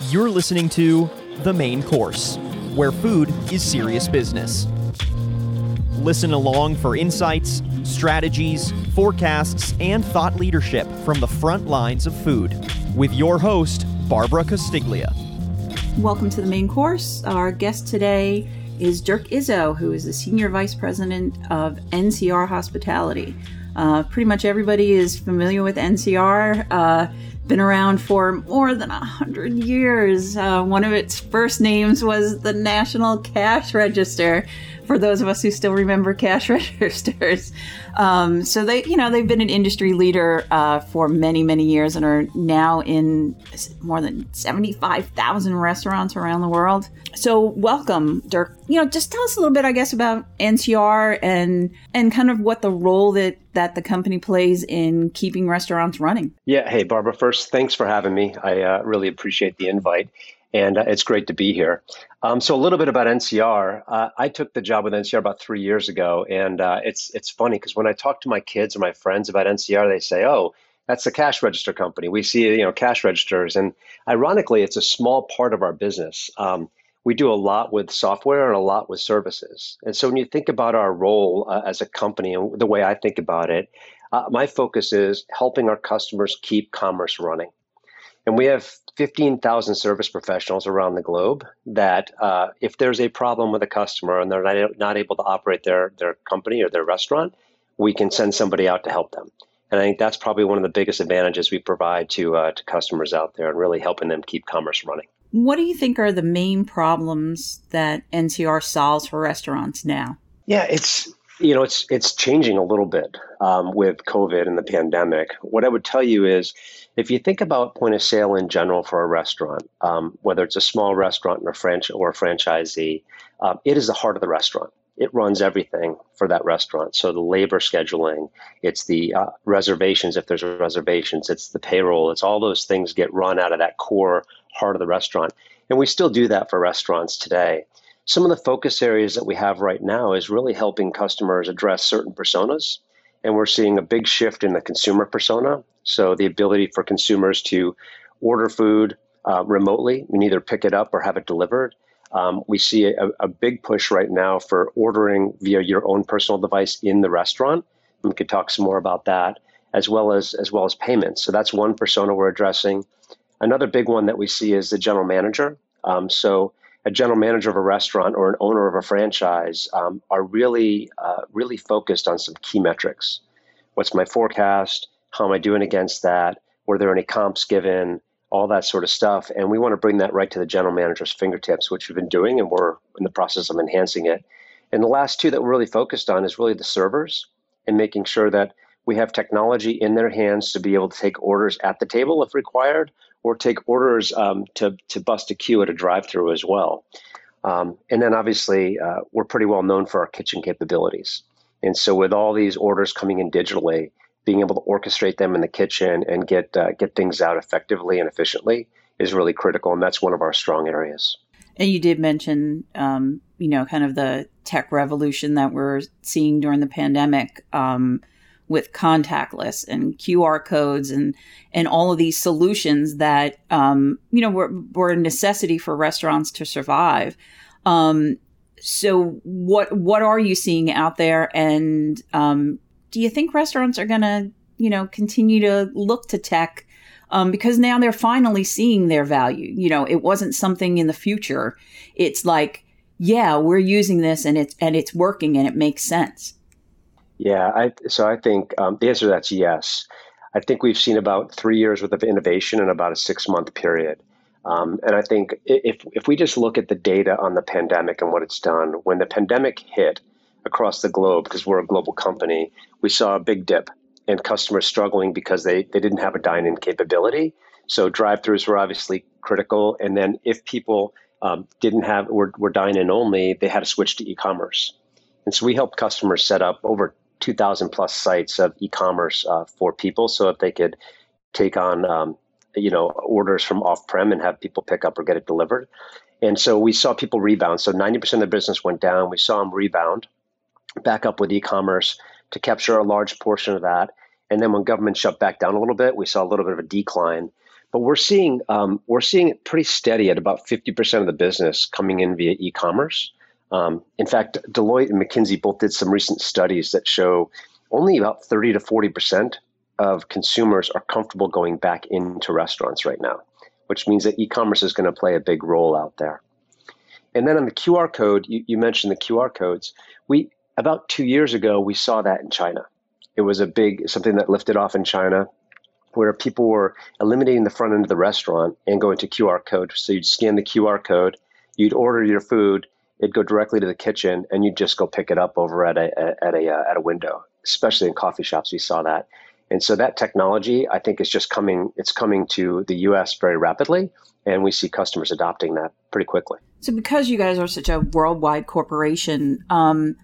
You're listening to The Main Course, where food is serious business. Listen along for insights, strategies, forecasts, and thought leadership from the front lines of food with your host, Barbara Castiglia. Welcome to the main course. Our guest today is Dirk Izzo, who is the Senior Vice President of NCR Hospitality. Uh, pretty much everybody is familiar with NCR. Uh, been around for more than a hundred years. Uh, one of its first names was the National Cash Register, for those of us who still remember cash registers. Um, so they, you know, they've been an industry leader uh, for many, many years and are now in more than seventy-five thousand restaurants around the world. So welcome, Dirk. You know, just tell us a little bit, I guess, about NCR and and kind of what the role that that the company plays in keeping restaurants running. Yeah. Hey, Barbara. First, thanks for having me. I uh, really appreciate the invite and uh, it's great to be here. Um, so a little bit about NCR. Uh, I took the job with NCR about three years ago, and uh, it's it's funny because when I talk to my kids or my friends about NCR, they say, "Oh, that's a cash register company. We see you know cash registers," and ironically, it's a small part of our business. Um, we do a lot with software and a lot with services. And so when you think about our role uh, as a company and the way I think about it, uh, my focus is helping our customers keep commerce running. And we have 15,000 service professionals around the globe that uh, if there's a problem with a customer and they're not, not able to operate their, their company or their restaurant, we can send somebody out to help them. And I think that's probably one of the biggest advantages we provide to, uh, to customers out there and really helping them keep commerce running. What do you think are the main problems that NCR solves for restaurants now? Yeah, it's you know it's it's changing a little bit um, with COVID and the pandemic. What I would tell you is if you think about point of sale in general for a restaurant, um, whether it's a small restaurant or a, franch- or a franchisee, um, it is the heart of the restaurant. It runs everything for that restaurant. So the labor scheduling, it's the uh, reservations if there's reservations, it's the payroll, it's all those things get run out of that core heart of the restaurant. And we still do that for restaurants today. Some of the focus areas that we have right now is really helping customers address certain personas and we're seeing a big shift in the consumer persona. So the ability for consumers to order food uh, remotely, and either pick it up or have it delivered. Um, we see a, a, big push right now for ordering via your own personal device in the restaurant. And we could talk some more about that, as well as as well as payments. So that's one persona we're addressing. Another big one that we see is the general manager. Um, so a general manager of a restaurant or an owner of a franchise um, are really uh, really focused on some key metrics. What's my forecast? How am I doing against that? Were there any comps given? All that sort of stuff, and we want to bring that right to the general manager's fingertips, which we've been doing, and we're in the process of enhancing it. And the last two that we're really focused on is really the servers and making sure that we have technology in their hands to be able to take orders at the table if required, or take orders um, to, to bust a queue at a drive through as well. Um, and then obviously, uh, we're pretty well known for our kitchen capabilities. And so, with all these orders coming in digitally, being able to orchestrate them in the kitchen and get uh, get things out effectively and efficiently is really critical, and that's one of our strong areas. And you did mention, um, you know, kind of the tech revolution that we're seeing during the pandemic. Um, with contactless and QR codes and and all of these solutions that um, you know were, were a necessity for restaurants to survive. Um, so what what are you seeing out there, and um, do you think restaurants are going to you know continue to look to tech? Um, because now they're finally seeing their value. You know, it wasn't something in the future. It's like, yeah, we're using this and it's and it's working and it makes sense. Yeah, I, so I think um, the answer to that's yes. I think we've seen about three years worth of innovation in about a six month period. Um, and I think if, if we just look at the data on the pandemic and what it's done, when the pandemic hit across the globe, because we're a global company, we saw a big dip and customers struggling because they, they didn't have a dine in capability. So drive throughs were obviously critical. And then if people um, didn't have, were, were dine in only, they had to switch to e commerce. And so we helped customers set up over 2,000 plus sites of e-commerce uh, for people, so if they could take on um, you know orders from off-prem and have people pick up or get it delivered. And so we saw people rebound. So 90% of the business went down. We saw them rebound back up with e-commerce to capture a large portion of that. And then when government shut back down a little bit, we saw a little bit of a decline. but we're seeing um, we're seeing it pretty steady at about 50% of the business coming in via e-commerce. Um, in fact, Deloitte and McKinsey both did some recent studies that show only about 30 to 40% of consumers are comfortable going back into restaurants right now, which means that e-commerce is going to play a big role out there. And then on the QR code, you, you mentioned the QR codes. We about two years ago we saw that in China. It was a big something that lifted off in China where people were eliminating the front end of the restaurant and going to QR code. So you'd scan the QR code, you'd order your food, it'd go directly to the kitchen, and you'd just go pick it up over at a at a uh, at a window. Especially in coffee shops, we saw that. And so that technology, I think, is just coming. It's coming to the U.S. very rapidly, and we see customers adopting that pretty quickly. So, because you guys are such a worldwide corporation, um,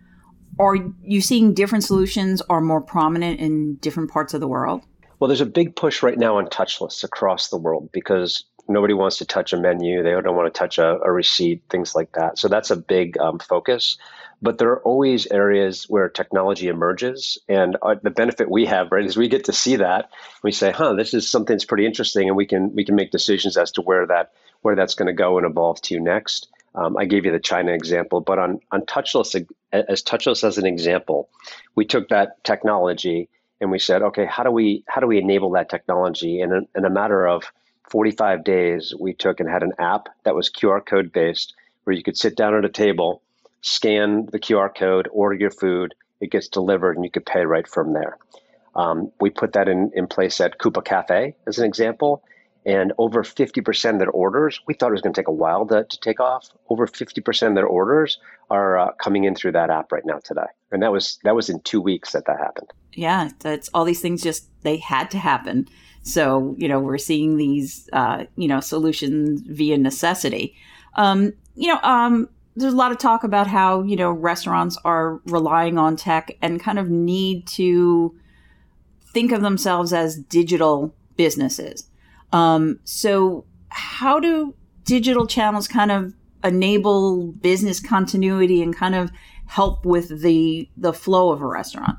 are you seeing different solutions are more prominent in different parts of the world? Well, there's a big push right now on touchless across the world because nobody wants to touch a menu. They don't want to touch a, a receipt, things like that. So that's a big um, focus. But there are always areas where technology emerges. And uh, the benefit we have, right, is we get to see that. We say, huh, this is something that's pretty interesting. And we can, we can make decisions as to where that, where that's going to go and evolve to next. Um, I gave you the China example, but on, on touchless, as touchless as an example, we took that technology and we said, okay, how do we how do we enable that technology? And in, in a matter of 45 days, we took and had an app that was QR code based, where you could sit down at a table, scan the QR code, order your food, it gets delivered, and you could pay right from there. Um, we put that in, in place at Coupa Cafe as an example, and over 50% of their orders, we thought it was going to take a while to, to take off. Over 50% of their orders are uh, coming in through that app right now today, and that was that was in two weeks that that happened. Yeah, that's all these things just they had to happen. So you know we're seeing these uh, you know solutions via necessity. Um, you know, um, there's a lot of talk about how you know restaurants are relying on tech and kind of need to think of themselves as digital businesses um, so, how do digital channels kind of enable business continuity and kind of help with the the flow of a restaurant?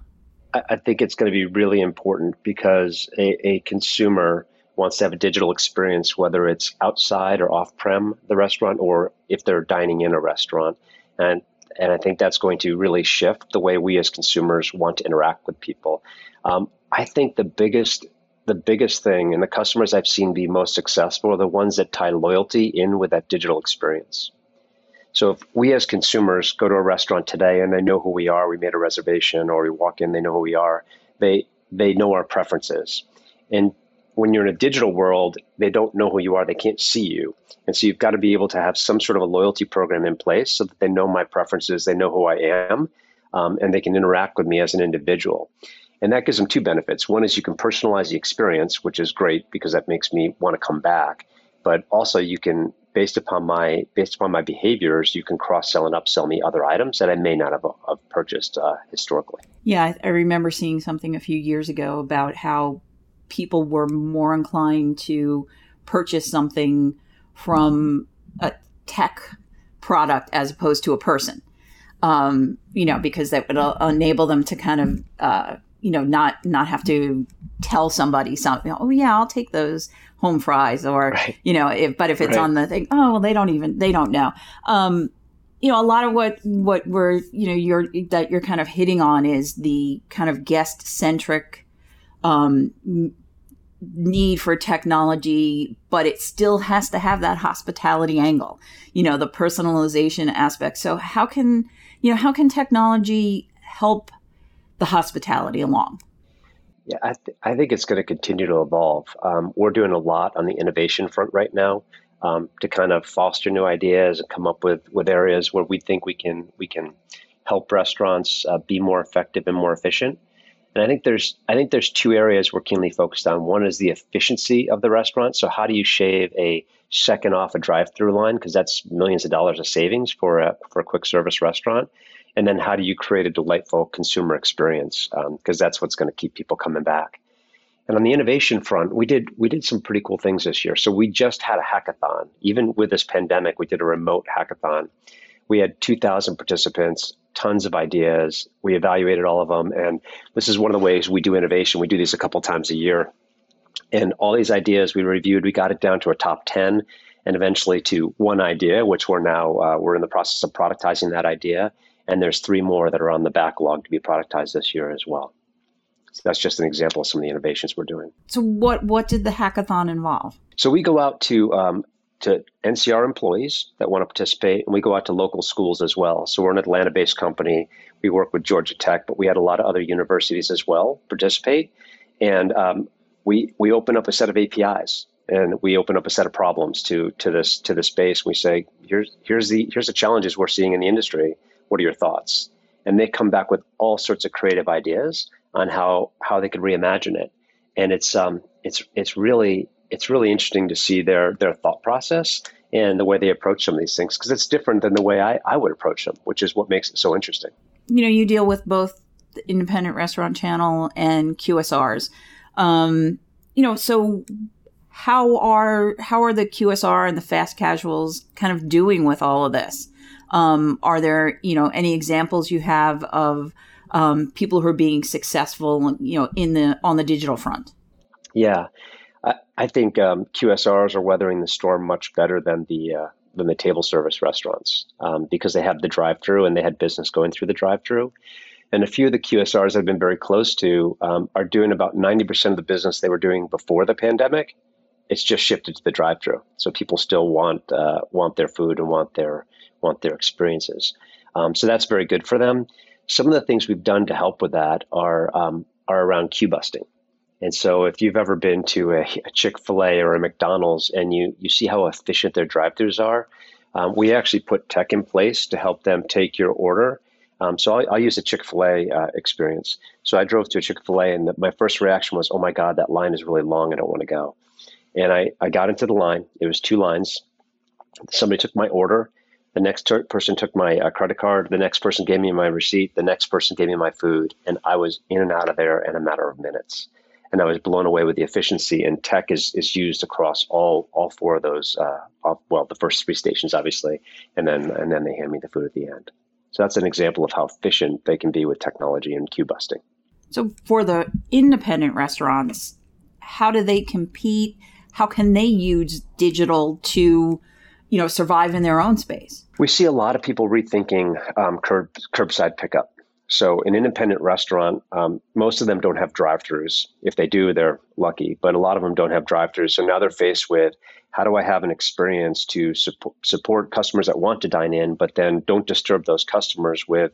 I think it's going to be really important because a, a consumer wants to have a digital experience, whether it's outside or off prem the restaurant, or if they're dining in a restaurant, and and I think that's going to really shift the way we as consumers want to interact with people. Um, I think the biggest the biggest thing and the customers I've seen be most successful are the ones that tie loyalty in with that digital experience. So if we as consumers go to a restaurant today and they know who we are, we made a reservation or we walk in, they know who we are, they they know our preferences. And when you're in a digital world, they don't know who you are, they can't see you. And so you've got to be able to have some sort of a loyalty program in place so that they know my preferences, they know who I am, um, and they can interact with me as an individual. And that gives them two benefits. One is you can personalize the experience, which is great because that makes me want to come back. But also you can, based upon my based upon my behaviors, you can cross sell and upsell me other items that I may not have, have purchased uh, historically. Yeah, I, I remember seeing something a few years ago about how people were more inclined to purchase something from a tech product as opposed to a person. Um, you know, because that would enable them to kind of uh, you know not not have to tell somebody something oh yeah i'll take those home fries or right. you know if but if it's right. on the thing oh well they don't even they don't know um you know a lot of what what we're you know you're that you're kind of hitting on is the kind of guest centric um need for technology but it still has to have that hospitality angle you know the personalization aspect so how can you know how can technology help the hospitality along? Yeah, I, th- I think it's going to continue to evolve. Um, we're doing a lot on the innovation front right now um, to kind of foster new ideas and come up with, with areas where we think we can we can help restaurants uh, be more effective and more efficient. And I think there's I think there's two areas we're keenly focused on. One is the efficiency of the restaurant. So how do you shave a second off a drive-through line because that's millions of dollars of savings for a for a quick service restaurant and then how do you create a delightful consumer experience? Because um, that's what's going to keep people coming back. And on the innovation front we did we did some pretty cool things this year. So we just had a hackathon. Even with this pandemic we did a remote hackathon. We had 2000 participants tons of ideas. We evaluated all of them. And this is one of the ways we do innovation. We do these a couple times a year. And all these ideas we reviewed, we got it down to a top 10 and eventually to one idea, which we're now, uh, we're in the process of productizing that idea. And there's three more that are on the backlog to be productized this year as well. So that's just an example of some of the innovations we're doing. So what what did the hackathon involve? So we go out to um, to NCR employees that want to participate, and we go out to local schools as well. So we're an Atlanta-based company. We work with Georgia Tech, but we had a lot of other universities as well participate, and um, we we open up a set of APIs and we open up a set of problems to to this to this space. We say here's here's the here's the challenges we're seeing in the industry. What are your thoughts? And they come back with all sorts of creative ideas on how how they could reimagine it. And it's um it's it's really it's really interesting to see their their thought process and the way they approach some of these things because it's different than the way I, I would approach them, which is what makes it so interesting. You know, you deal with both the independent restaurant channel and QSRs. Um, you know, so how are how are the QSR and the fast casuals kind of doing with all of this? Um, are there you know any examples you have of um, people who are being successful, you know, in the on the digital front? Yeah, I, I think um, QSRs are weathering the storm much better than the uh, than the table service restaurants um, because they have the drive-through and they had business going through the drive-through. And a few of the QSRs I've been very close to um, are doing about 90% of the business they were doing before the pandemic. It's just shifted to the drive-through, so people still want uh, want their food and want their want their experiences. Um, so that's very good for them. Some of the things we've done to help with that are um, are around queue busting. And so, if you've ever been to a, a Chick Fil A or a McDonald's and you you see how efficient their drive-throughs are, um, we actually put tech in place to help them take your order. Um, so I'll, I'll, use a Chick Fil A uh, experience. So I drove to a Chick Fil A, and the, my first reaction was, "Oh my God, that line is really long. I don't want to go." And I I got into the line. It was two lines. Somebody took my order the next ter- person took my uh, credit card. The next person gave me my receipt. The next person gave me my food. And I was in and out of there in a matter of minutes. And I was blown away with the efficiency. And tech is, is used across all all four of those. Uh, all, well, the first three stations, obviously, and then and then they hand me the food at the end. So that's an example of how efficient they can be with technology and queue busting. So for the independent restaurants, how do they compete? How can they use digital to you know, survive in their own space. We see a lot of people rethinking um, curb, curbside pickup. So, an independent restaurant, um, most of them don't have drive-throughs. If they do, they're lucky, but a lot of them don't have drive-throughs. So now they're faced with how do I have an experience to support, support customers that want to dine in, but then don't disturb those customers with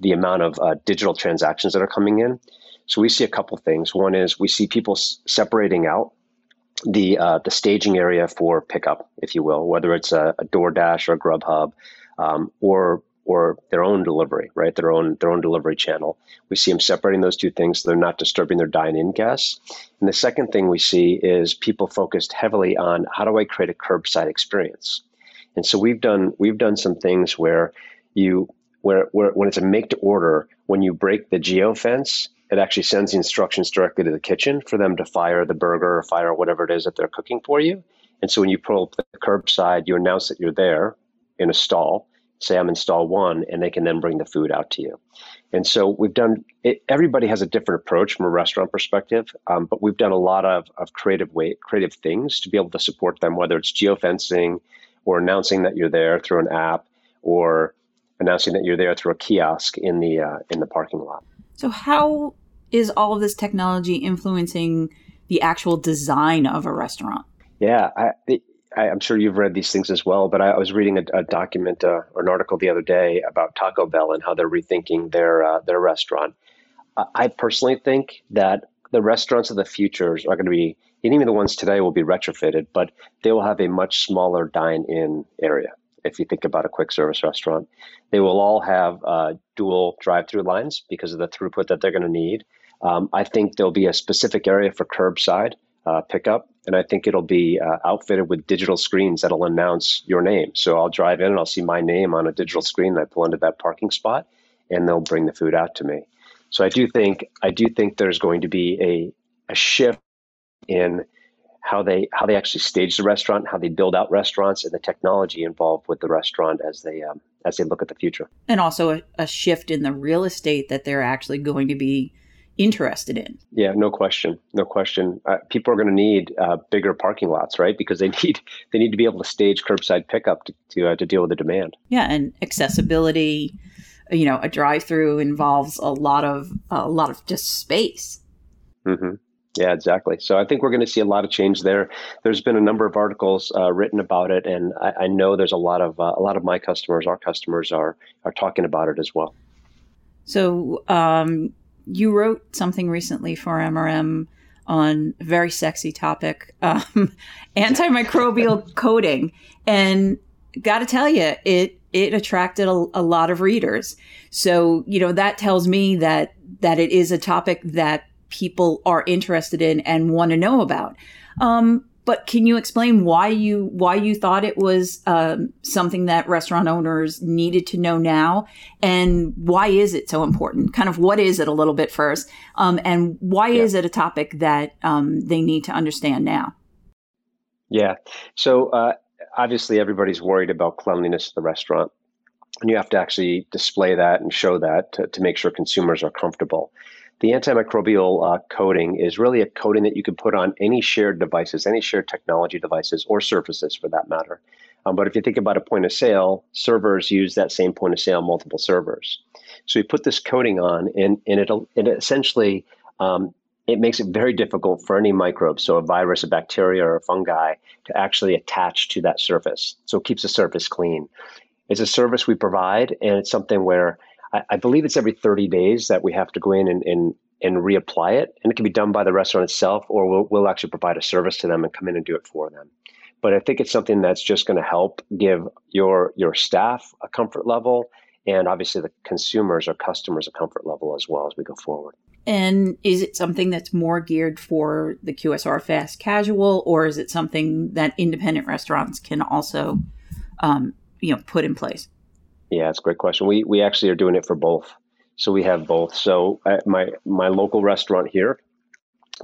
the amount of uh, digital transactions that are coming in. So we see a couple things. One is we see people s- separating out the uh, the staging area for pickup, if you will, whether it's a, a DoorDash or Grubhub, um, or or their own delivery, right? Their own their own delivery channel. We see them separating those two things so they're not disturbing their dine-in guests. And the second thing we see is people focused heavily on how do I create a curbside experience. And so we've done we've done some things where you where, where when it's a make to order, when you break the geo fence, it actually sends the instructions directly to the kitchen for them to fire the burger or fire whatever it is that they're cooking for you. And so when you pull up the curbside, you announce that you're there in a stall, say I'm in stall one, and they can then bring the food out to you. And so we've done it, everybody has a different approach from a restaurant perspective, um, but we've done a lot of, of creative way, creative things to be able to support them, whether it's geofencing or announcing that you're there through an app or announcing that you're there through a kiosk in the uh, in the parking lot. So, how is all of this technology influencing the actual design of a restaurant? Yeah, I, I, am sure you've read these things as well, but I, I was reading a, a document uh, or an article the other day about Taco Bell and how they're rethinking their uh, their restaurant. I personally think that the restaurants of the future are going to be, and even the ones today will be retrofitted, but they will have a much smaller dine-in area if you think about a quick service restaurant. They will all have uh, dual drive through lines because of the throughput that they're going to need. Um, I think there'll be a specific area for curbside uh, pickup, and I think it'll be uh, outfitted with digital screens that'll announce your name. So I'll drive in and I'll see my name on a digital screen. And I pull into that parking spot, and they'll bring the food out to me. So I do think I do think there's going to be a a shift in how they how they actually stage the restaurant, how they build out restaurants, and the technology involved with the restaurant as they um, as they look at the future. And also a, a shift in the real estate that they're actually going to be interested in. Yeah, no question, no question. Uh, people are going to need uh, bigger parking lots, right? Because they need they need to be able to stage curbside pickup to to, uh, to deal with the demand. Yeah, and accessibility. You know, a drive-through involves a lot of a lot of just space. Mm-hmm. Yeah, exactly. So I think we're going to see a lot of change there. There's been a number of articles uh, written about it, and I, I, know there's a lot of uh, a lot of my customers, our customers, are are talking about it as well. So um, you wrote something recently for MRM on a very sexy topic, um, antimicrobial coating, and got to tell you, it it attracted a, a lot of readers. So you know that tells me that that it is a topic that people are interested in and want to know about. Um, but can you explain why you why you thought it was um, something that restaurant owners needed to know now, and why is it so important? Kind of what is it a little bit first, um, and why yeah. is it a topic that um, they need to understand now? Yeah, so uh, obviously everybody's worried about cleanliness of the restaurant, and you have to actually display that and show that to, to make sure consumers are comfortable. The antimicrobial uh, coating is really a coating that you can put on any shared devices, any shared technology devices, or surfaces for that matter. Um, but if you think about a point of sale, servers use that same point of sale multiple servers. So you put this coating on, and, and it, it essentially um, it makes it very difficult for any microbe, so a virus, a bacteria, or a fungi, to actually attach to that surface. So it keeps the surface clean. It's a service we provide, and it's something where I, I, believe it's every 30 days that we have to go in and, and, and reapply it. And it can be done by the restaurant itself, or we'll, we'll actually provide a service to them and come in and do it for them. But I think it's something that's just going to help give your your staff a comfort level, and obviously the consumers or customers a comfort level as well as we go forward. And is it something that's more geared for the QSR fast casual, or is it something that independent restaurants can also, um, you know, put in place? Yeah, it's a great question. We we actually are doing it for both. So we have both. So uh, my my local restaurant here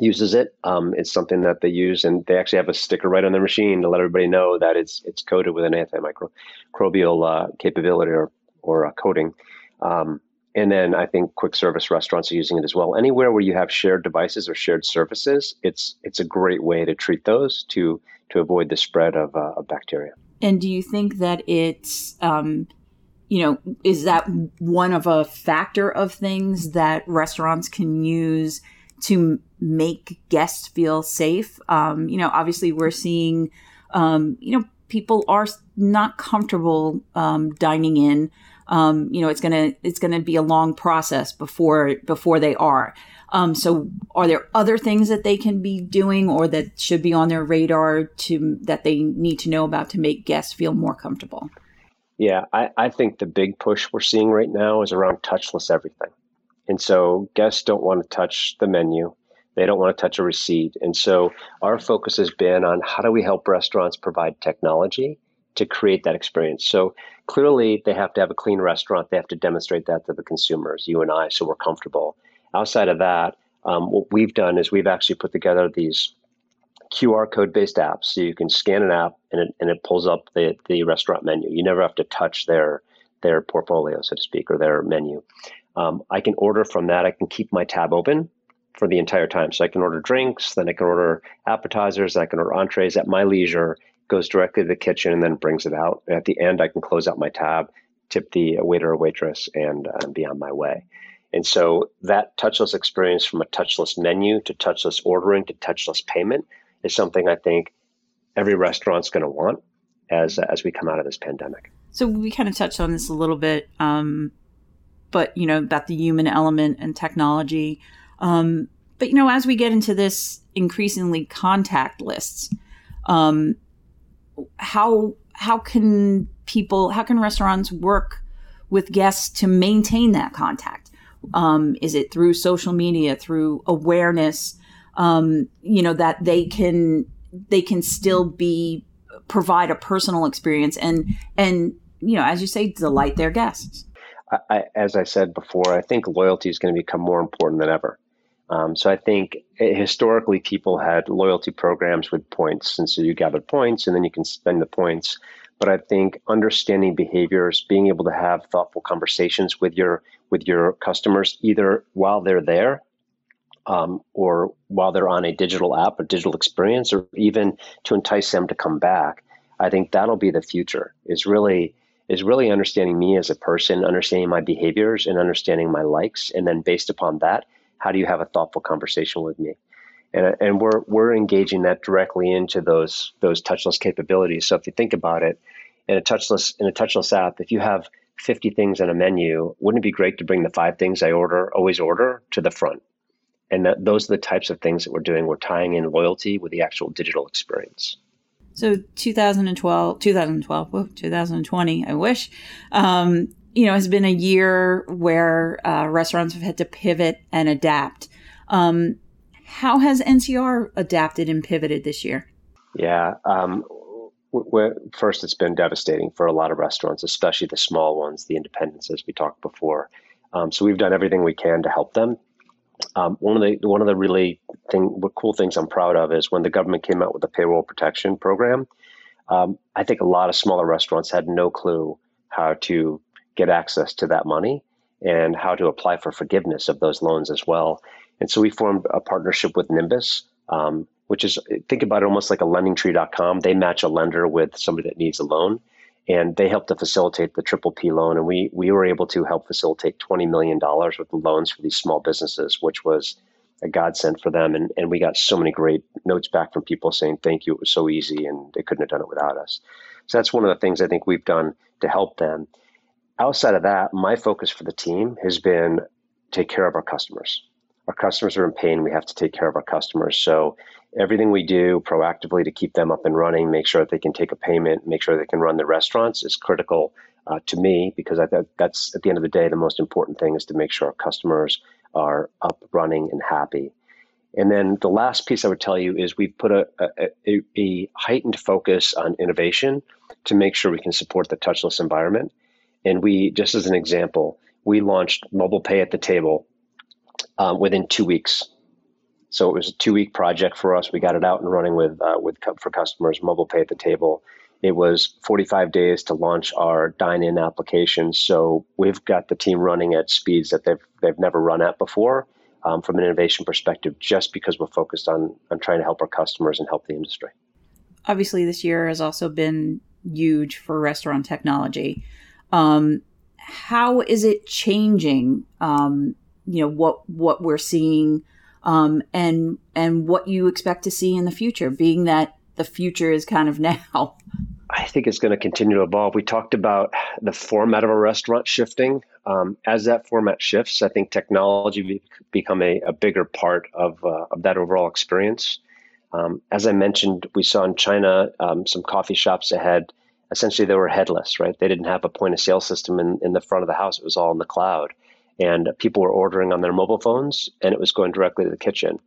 uses it. Um, it's something that they use, and they actually have a sticker right on their machine to let everybody know that it's it's coated with an antimicrobial uh, capability or or a coating. Um, and then I think quick service restaurants are using it as well. Anywhere where you have shared devices or shared surfaces, it's it's a great way to treat those to to avoid the spread of, uh, of bacteria. And do you think that it's um, you know, is that one of a factor of things that restaurants can use to make guests feel safe? Um, you know, obviously we're seeing, um, you know, people are not comfortable um, dining in. Um, you know, it's gonna it's gonna be a long process before before they are. Um, so, are there other things that they can be doing or that should be on their radar to that they need to know about to make guests feel more comfortable? Yeah, I, I think the big push we're seeing right now is around touchless everything. And so guests don't want to touch the menu. They don't want to touch a receipt. And so our focus has been on how do we help restaurants provide technology to create that experience. So clearly they have to have a clean restaurant. They have to demonstrate that to the consumers, you and I, so we're comfortable. Outside of that, um, what we've done is we've actually put together these QR code based apps. So you can scan an app and it, and it pulls up the, the restaurant menu. You never have to touch their their portfolio, so to speak, or their menu. Um, I can order from that. I can keep my tab open for the entire time. So I can order drinks, then I can order appetizers, I can order entrees at my leisure, goes directly to the kitchen and then brings it out. At the end, I can close out my tab, tip the waiter or waitress, and uh, be on my way. And so that touchless experience from a touchless menu to touchless ordering to touchless payment is something I think every restaurant's going to want as as we come out of this pandemic. So we kind of touched on this a little bit, um, but you know about the human element and technology. Um, but you know, as we get into this increasingly contactless, um, how how can people, how can restaurants work with guests to maintain that contact? Um, is it through social media, through awareness? Um, you know that they can they can still be provide a personal experience and and you know as you say delight their guests. I, as i said before i think loyalty is going to become more important than ever. Um, so i think eh, historically people had loyalty programs with points and so you gathered points and then you can spend the points. But i think understanding behaviors being able to have thoughtful conversations with your with your customers either while they're there um, or while they're on a digital app, a digital experience, or even to entice them to come back. I think that'll be the future. Is really is really understanding me as a person, understanding my behaviors, and understanding my likes, and then based upon that, how do you have a thoughtful conversation with me? And, and we're we're engaging that directly into those those touchless capabilities. So if you think about it, in a touchless in a touchless app, if you have 50 things on a menu, wouldn't it be great to bring the five things I order always order to the front? And that, those are the types of things that we're doing. We're tying in loyalty with the actual digital experience. So 2012, 2012, 2020, I wish, um, you know, has been a year where uh, restaurants have had to pivot and adapt. Um, how has NCR adapted and pivoted this year? Yeah. Um, first, it's been devastating for a lot of restaurants, especially the small ones, the independents, as we talked before. Um, so we've done everything we can to help them. Um, one of the one of the really thing, cool things I'm proud of is when the government came out with the payroll protection program. Um, I think a lot of smaller restaurants had no clue how to get access to that money and how to apply for forgiveness of those loans as well. And so we formed a partnership with Nimbus, um, which is think about it almost like a lendingtree.com. They match a lender with somebody that needs a loan and they helped to facilitate the triple P loan. And we we were able to help facilitate twenty million dollars worth of loans for these small businesses, which was a godsend for them. And and we got so many great notes back from people saying thank you. It was so easy, and they couldn't have done it without us. So that's one of the things I think we've done to help them. Outside of that, my focus for the team has been take care of our customers. Our customers are in pain. We have to take care of our customers. So everything we do proactively to keep them up and running, make sure that they can take a payment, make sure they can run the restaurants is critical uh, to me because I think that's at the end of the day the most important thing is to make sure our customers are up, running, and happy. And then the last piece I would tell you is we've put a, a, a heightened focus on innovation to make sure we can support the touchless environment. And we, just as an example, we launched mobile pay at the table um, within two weeks so it was a two week project for us. We got it out and running with uh, with for customers, mobile pay at the table. It was 45 days to launch our dine in application. So we've got the team running at speeds that they've they've never run at before. Um, from an innovation perspective, just because we're focused on on trying to help our customers and help the industry. Obviously, this year has also been huge for restaurant technology. Um, how is it changing? Um, you know what what we're seeing um, and and what you expect to see in the future, being that the future is kind of now. I think it's going to continue to evolve. We talked about the format of a restaurant shifting. Um, as that format shifts, I think technology be, become a, a, bigger part of, uh, of that overall experience. Um, as I mentioned, we saw in China um, some coffee shops ahead. Essentially, they were headless, right? They didn't have a point of sale system in, in the front of the house. It was all in the cloud and people were ordering on their mobile phones and it was going directly to the kitchen.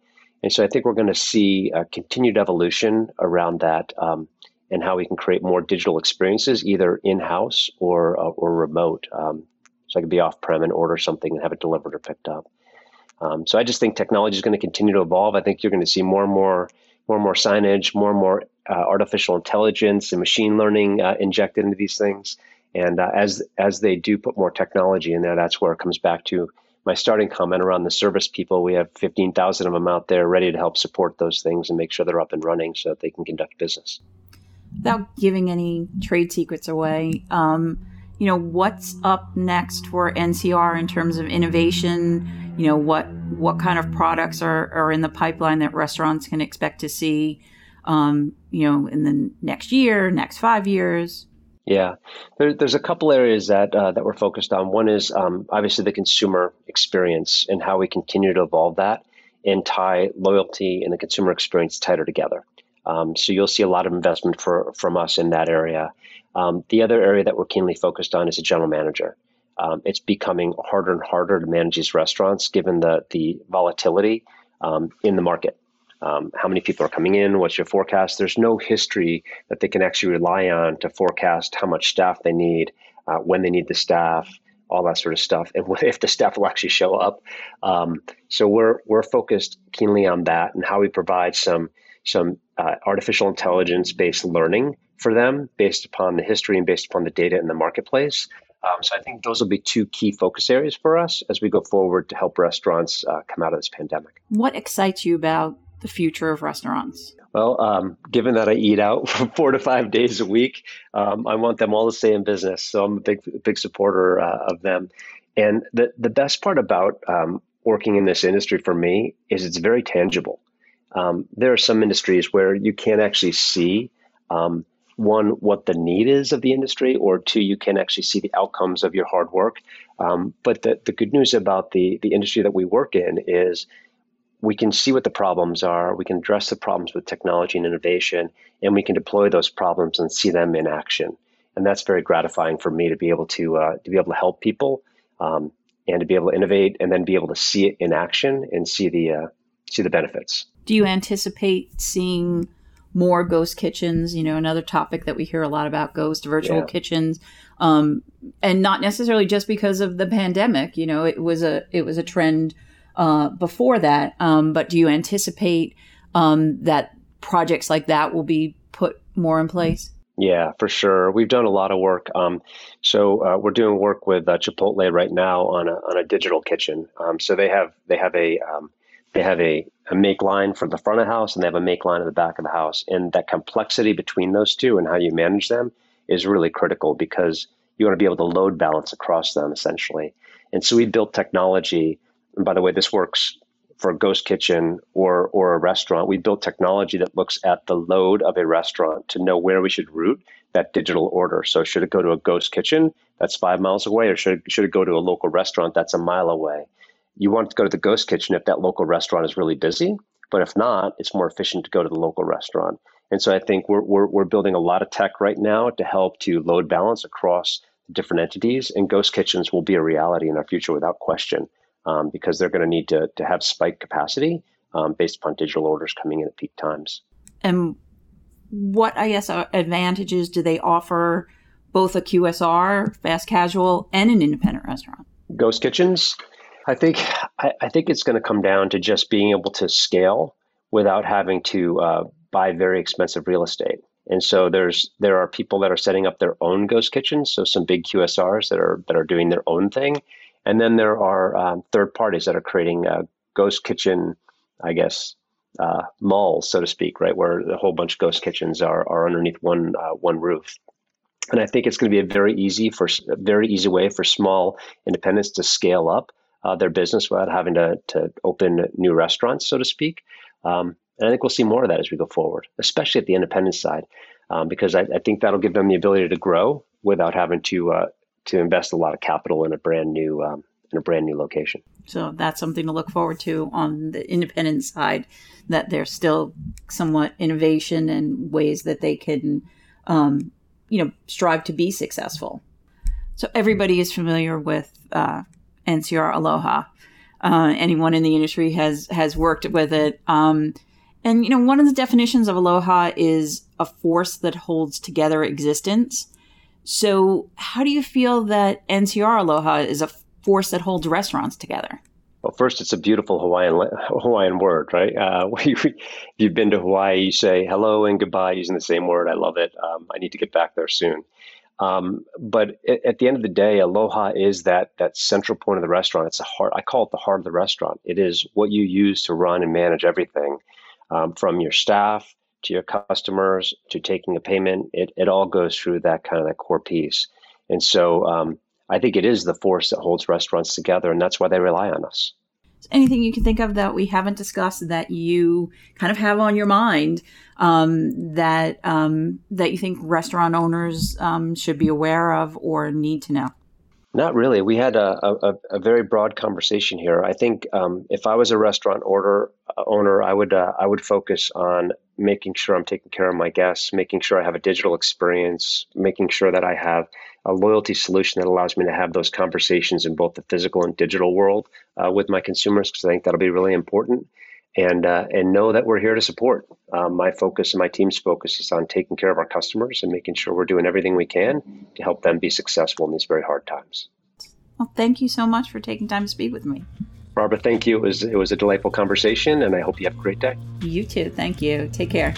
And so I think we're going to see a continued evolution around that um, and how we can create more digital experiences, either in house or, uh, or remote. Um, so I could be off prem and order something and have it delivered or picked up. Um, so I just think technology is going to continue to evolve. I think you're going to see more and more, more and more signage, more and more uh, artificial intelligence and machine learning uh, injected into these things. And uh, as as they do put more technology in there, that's where it comes back to my starting comment around the service people. We have 15,000 of them out there ready to help support those things and make sure they're up and running so that they can conduct business. Without giving any trade secrets away, um, you know what's up next for NCR in terms of innovation. You know what what kind of products are, are in the pipeline that restaurants can expect to see. Um, you know, in the next year, next five years. Yeah, there, there's a couple areas that uh, that we're focused on. One is um, obviously the consumer experience and how we continue to evolve that and tie loyalty and the consumer experience tighter together. Um, so you'll see a lot of investment for from us in that area. Um, the other area that we're keenly focused on is a general manager. Um, it's becoming harder and harder to manage these restaurants given the the volatility um, in the market um, how many people are coming in, what's your forecast. There's no history that they can actually rely on to forecast how much staff they need, uh, when they need the staff, all that sort of stuff, and if the staff will actually show up. Um, so we're we're focused keenly on that and how we provide some some uh, artificial intelligence based learning for them based upon the history and based upon the data in the marketplace Um, so I think those will be two key focus areas for us as we go forward to help restaurants uh, come out of this pandemic. What excites you about the future of restaurants? Well, um, given that I eat out four to five days a week, um, I want them all to stay in business. So I'm a big, big supporter uh, of them. And the the best part about um, working in this industry for me is it's very tangible. Um, there are some industries where you can't actually see um, one what the need is of the industry, or two you can actually see the outcomes of your hard work. Um, but the the good news about the the industry that we work in is we can see what the problems are, we can address the problems with technology and innovation, and we can deploy those problems and see them in action. And that's very gratifying for me to be able to uh, to be able to help people um, and to be able to innovate and then be able to see it in action and see the uh, see the benefits. Do you anticipate seeing more ghost kitchens? You know, another topic that we hear a lot about ghost virtual yeah. kitchens, um, and not necessarily just because of the pandemic. You know, it was a it was a trend uh, before that. Um, but do you anticipate um, that projects like that will be put more in place? Yeah, for sure. We've done a lot of work. Um, so uh, we're doing work with uh, Chipotle right now on a on a digital kitchen. Um, so they have they have a um, they have a, a make line for the front of the house and they have a make line at the back of the house. And that complexity between those two and how you manage them is really critical because you want to be able to load balance across them essentially. And so we built technology and by the way, this works for a ghost kitchen or or a restaurant. We built technology that looks at the load of a restaurant to know where we should route that digital order. So should it go to a ghost kitchen that's five miles away, or should should it go to a local restaurant that's a mile away? You want to go to the ghost kitchen if that local restaurant is really busy, but if not, it's more efficient to go to the local restaurant. And so I think we're we're, we're building a lot of tech right now to help to load balance across different entities, and ghost kitchens will be a reality in our future without question um, because they're going to need to, to have spike capacity um, based upon digital orders coming in at peak times. And what, I guess, uh, advantages do they offer both a QSR, fast casual, and an independent restaurant? Ghost kitchens. I think I, I think it's going to come down to just being able to scale without having to uh, buy very expensive real estate. And so there's there are people that are setting up their own ghost kitchens. So some big QSRs that are that are doing their own thing, and then there are um, third parties that are creating a ghost kitchen, I guess, uh, malls, so to speak, right, where a whole bunch of ghost kitchens are, are underneath one uh, one roof. And I think it's going to be a very easy for very easy way for small independents to scale up uh, their business without having to to open new restaurants, so to speak. Um, and I think we'll see more of that as we go forward, especially at the independent side, um, because I, I, think that'll give them the ability to grow without having to uh, to invest a lot of capital in a brand new um, in a brand new location. So that's something to look forward to on the independent side. That there's still somewhat innovation and ways that they can, um, you know, strive to be successful. So everybody is familiar with uh, NCR Aloha. Uh, anyone in the industry has has worked with it. Um, and you know, one of the definitions of aloha is a force that holds together existence. So, how do you feel that NCR Aloha is a force that holds restaurants together? Well, first, it's a beautiful Hawaiian Hawaiian word, right? Uh, if you've been to Hawaii, you say hello and goodbye using the same word. I love it. Um, I need to get back there soon. Um, but at the end of the day, aloha is that that central point of the restaurant. It's a heart. I call it the heart of the restaurant. It is what you use to run and manage everything, um, from your staff to your customers to taking a payment. It, it all goes through that kind of that core piece. And so um, I think it is the force that holds restaurants together, and that's why they rely on us. Anything you can think of that we haven't discussed that you kind of have on your mind um, that um, that you think restaurant owners um, should be aware of or need to know? Not really. We had a, a, a very broad conversation here. I think um, if I was a restaurant order uh, owner, I would uh, I would focus on making sure I'm taking care of my guests, making sure I have a digital experience, making sure that I have a loyalty solution that allows me to have those conversations in both the physical and digital world uh, with my consumers, because I think that'll be really important. And uh, and know that we're here to support. Um, my focus and my team's focus is on taking care of our customers and making sure we're doing everything we can to help them be successful in these very hard times. Well, thank you so much for taking time to speak with me. Barbara, thank you. It was it was a delightful conversation, and I hope you have a great day. You too. Thank you. Take care.